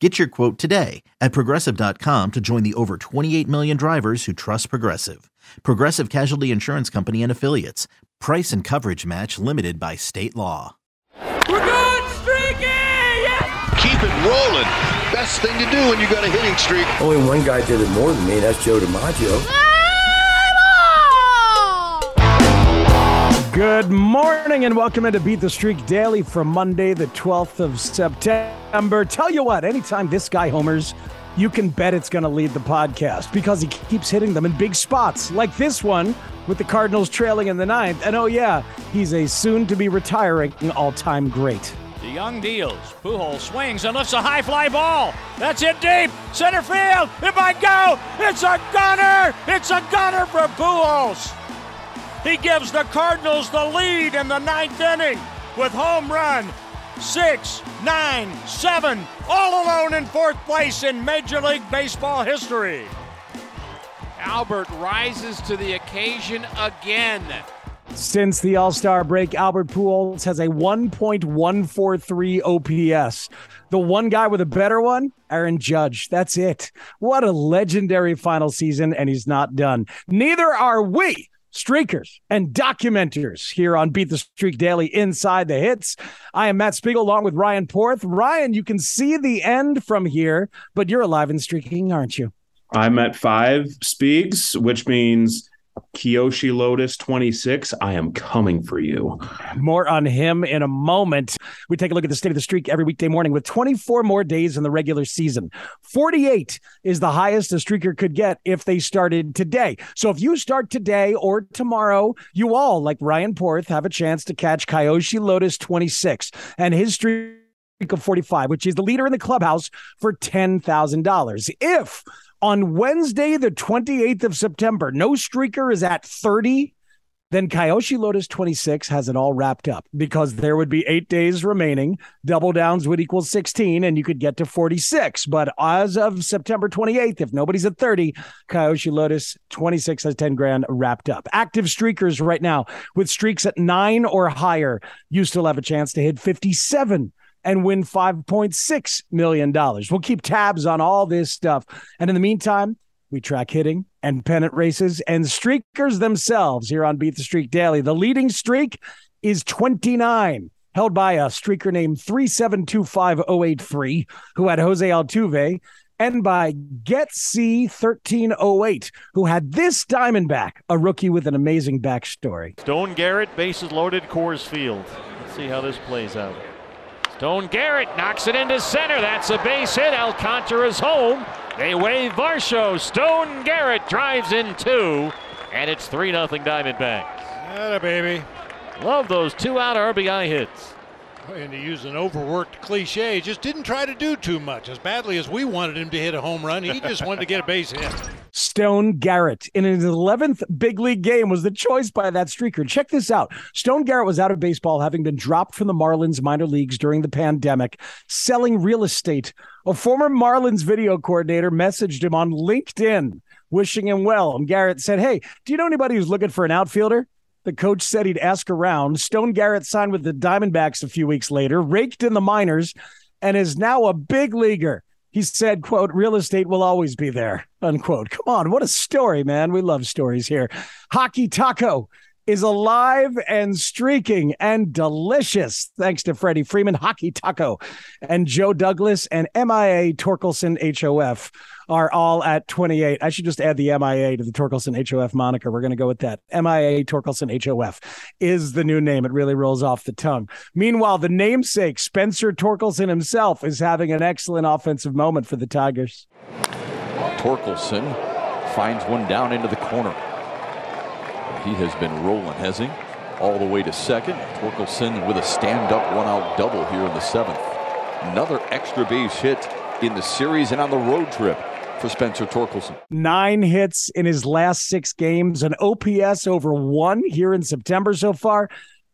Get your quote today at progressive.com to join the over 28 million drivers who trust Progressive. Progressive Casualty Insurance Company and Affiliates. Price and coverage match limited by state law. We're going streaky! Yes! Keep it rolling. Best thing to do when you got a hitting streak. Only one guy did it more than me. That's Joe DiMaggio. Ah! Good morning and welcome into Beat the Streak Daily for Monday, the 12th of September. Tell you what, anytime this guy homers, you can bet it's going to lead the podcast because he keeps hitting them in big spots, like this one with the Cardinals trailing in the ninth. And oh, yeah, he's a soon to be retiring all time great. The young deals. Pujols swings and lifts a high fly ball. That's it deep. Center field. It might go. It's a gunner. It's a gunner for Pujols. He gives the Cardinals the lead in the ninth inning with home run six, nine, seven, all alone in fourth place in Major League Baseball history. Albert rises to the occasion again. Since the All Star break, Albert Pujols has a 1.143 OPS. The one guy with a better one, Aaron Judge. That's it. What a legendary final season, and he's not done. Neither are we streakers and documenters here on Beat the Streak Daily Inside the Hits. I am Matt Spiegel along with Ryan Porth. Ryan, you can see the end from here, but you're alive and streaking, aren't you? I'm at five Speaks, which means Kiyoshi Lotus 26, I am coming for you. More on him in a moment. We take a look at the state of the streak every weekday morning with 24 more days in the regular season. 48 is the highest a streaker could get if they started today. So if you start today or tomorrow, you all, like Ryan Porth, have a chance to catch Kiyoshi Lotus 26 and his streak of 45, which is the leader in the clubhouse for $10,000. If on Wednesday, the 28th of September, no streaker is at 30, then Kiyoshi Lotus 26 has it all wrapped up because there would be eight days remaining. Double downs would equal 16, and you could get to 46. But as of September 28th, if nobody's at 30, Kiyoshi Lotus 26 has 10 grand wrapped up. Active streakers right now with streaks at nine or higher, you still have a chance to hit 57 and win $5.6 million. We'll keep tabs on all this stuff. And in the meantime, we track hitting and pennant races and streakers themselves here on Beat the Streak Daily. The leading streak is 29, held by a streaker named 3725083, who had Jose Altuve, and by Get C 1308, who had this Diamondback, a rookie with an amazing backstory. Stone Garrett, bases loaded, Coors Field. Let's see how this plays out. Stone Garrett knocks it into center. That's a base hit. Alcantara's home. They wave Varsho. Stone Garrett drives in two, and it's 3 0 Diamondbacks. Atta baby. Love those two out RBI hits. And to use an overworked cliche, just didn't try to do too much. As badly as we wanted him to hit a home run, he just wanted to get a base hit. Stone Garrett in his 11th big league game was the choice by that streaker. Check this out. Stone Garrett was out of baseball, having been dropped from the Marlins minor leagues during the pandemic, selling real estate. A former Marlins video coordinator messaged him on LinkedIn, wishing him well. And Garrett said, Hey, do you know anybody who's looking for an outfielder? The coach said he'd ask around. Stone Garrett signed with the Diamondbacks a few weeks later, raked in the minors, and is now a big leaguer. He said, quote, real estate will always be there, unquote. Come on, what a story, man. We love stories here. Hockey Taco is alive and streaking and delicious. Thanks to Freddie Freeman, Hockey Taco, and Joe Douglas and MIA Torkelson HOF are all at 28. I should just add the MIA to the Torkelson HOF moniker. We're going to go with that. MIA Torkelson HOF is the new name. It really rolls off the tongue. Meanwhile, the namesake, Spencer Torkelson himself, is having an excellent offensive moment for the Tigers. Torkelson finds one down into the corner. He has been rolling, has he? All the way to second. Torkelson with a stand-up one-out double here in the seventh. Another extra base hit in the series and on the road trip for Spencer Torkelson. Nine hits in his last six games, an OPS over one here in September so far.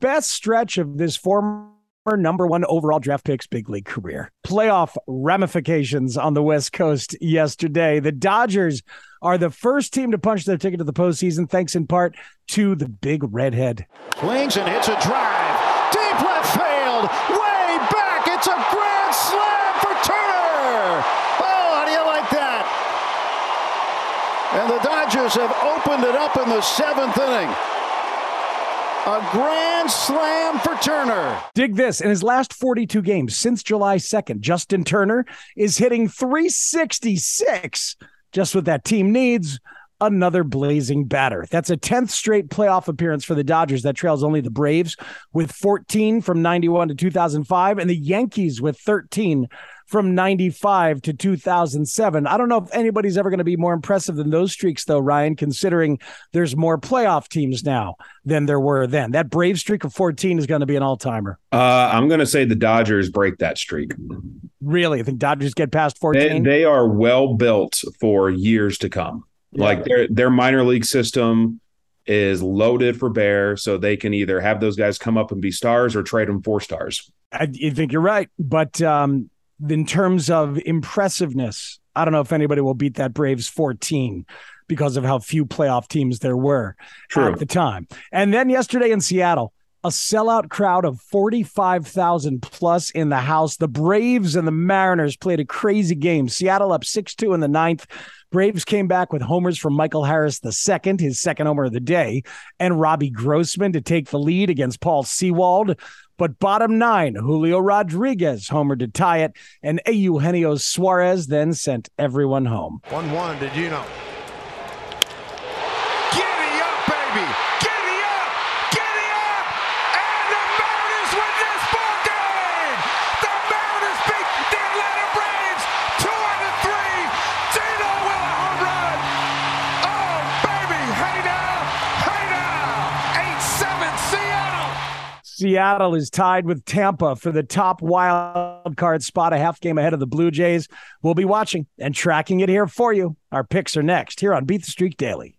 Best stretch of this former number one overall draft pick's big league career. Playoff ramifications on the West Coast yesterday. The Dodgers are the first team to punch their ticket to the postseason, thanks in part to the big redhead. Swings and hits a drive. Deep left field. Way back. It's a grand slam for Turner. Oh, how do you like that? And the Dodgers have opened it up in the seventh inning. A grand slam for Turner. Dig this. In his last 42 games since July 2nd, Justin Turner is hitting 366. Just what that team needs another blazing batter. That's a 10th straight playoff appearance for the Dodgers that trails only the Braves with 14 from 91 to 2005 and the Yankees with 13 from 95 to 2007. I don't know if anybody's ever going to be more impressive than those streaks, though, Ryan, considering there's more playoff teams now than there were then. That Brave streak of 14 is going to be an all timer. Uh, I'm going to say the Dodgers break that streak. Really? I think Dodgers get past 14? They, they are well built for years to come. Yeah. Like their their minor league system is loaded for bear, so they can either have those guys come up and be stars or trade them for stars. I, I think you're right, but um, in terms of impressiveness, I don't know if anybody will beat that Braves 14 because of how few playoff teams there were True. at the time. And then yesterday in Seattle, a sellout crowd of 45,000 plus in the house. The Braves and the Mariners played a crazy game. Seattle up 6 2 in the ninth. Braves came back with homers from Michael Harris the second, his second homer of the day, and Robbie Grossman to take the lead against Paul Sewald. But bottom nine, Julio Rodriguez homered to tie it, and Eugenio Suarez then sent everyone home. 1 1, did you Seattle is tied with Tampa for the top wild card spot, a half game ahead of the Blue Jays. We'll be watching and tracking it here for you. Our picks are next here on Beat the Streak Daily.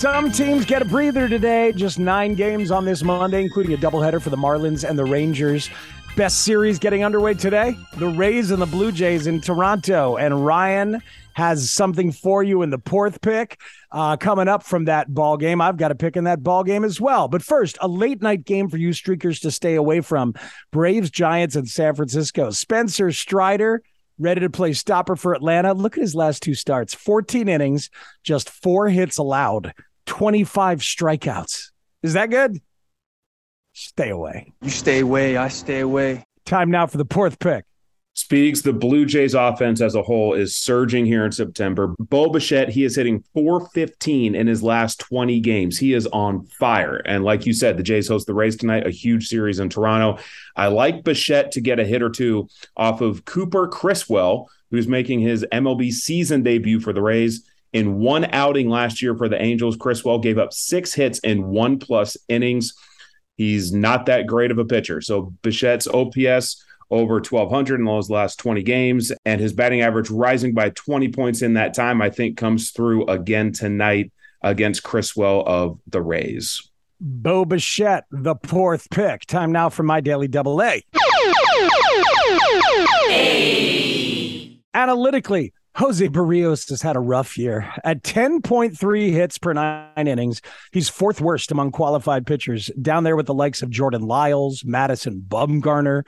Some teams get a breather today. Just nine games on this Monday, including a doubleheader for the Marlins and the Rangers. Best series getting underway today. The Rays and the Blue Jays in Toronto. And Ryan has something for you in the fourth pick uh, coming up from that ball game. I've got a pick in that ball game as well. But first, a late night game for you streakers to stay away from. Braves, Giants, and San Francisco. Spencer Strider ready to play stopper for Atlanta. Look at his last two starts 14 innings, just four hits allowed, 25 strikeouts. Is that good? stay away. You stay away, I stay away. Time now for the fourth pick. Speaks the Blue Jays offense as a whole is surging here in September. Bo Bichette, he is hitting 415 in his last 20 games. He is on fire. And like you said, the Jays host the Rays tonight, a huge series in Toronto. I like Bichette to get a hit or two off of Cooper Criswell, who's making his MLB season debut for the Rays. In one outing last year for the Angels, Criswell gave up six hits in one plus innings. He's not that great of a pitcher. So Bichette's OPS over 1,200 in those last 20 games, and his batting average rising by 20 points in that time, I think comes through again tonight against Criswell of the Rays. Bo Bichette, the fourth pick. Time now for my daily double A. Analytically, Jose Berrios has had a rough year. At 10.3 hits per nine innings, he's fourth worst among qualified pitchers, down there with the likes of Jordan Lyles, Madison Bumgarner.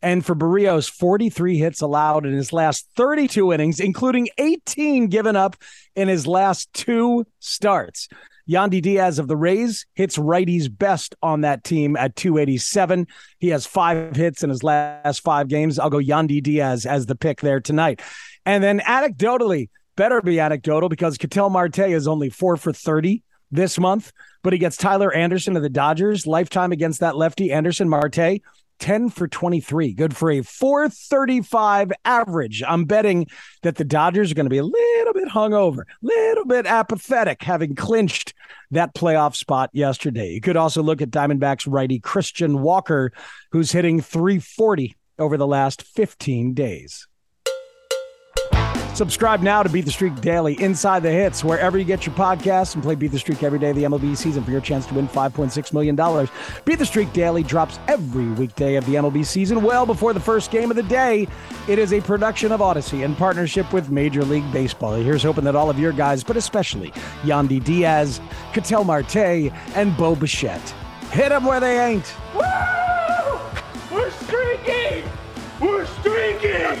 And for Berrios, 43 hits allowed in his last 32 innings, including 18 given up in his last two starts. Yandy Diaz of the Rays hits righties best on that team at 287. He has five hits in his last five games. I'll go Yandy Diaz as the pick there tonight. And then anecdotally, better be anecdotal because Ketel Marte is only four for 30 this month, but he gets Tyler Anderson of the Dodgers, lifetime against that lefty, Anderson Marte. 10 for 23. Good for a 435 average. I'm betting that the Dodgers are going to be a little bit hungover, a little bit apathetic, having clinched that playoff spot yesterday. You could also look at Diamondbacks righty Christian Walker, who's hitting 340 over the last 15 days. Subscribe now to Beat the Streak Daily, Inside the Hits, wherever you get your podcasts, and play Beat the Streak every day of the MLB season for your chance to win $5.6 million. Beat the Streak Daily drops every weekday of the MLB season, well before the first game of the day. It is a production of Audacy in partnership with Major League Baseball. Here's hoping that all of your guys, but especially Yandy Diaz, Ketel Marte, and Bo Bichette, hit them where they ain't. Woo! We're streaking! We're streaking!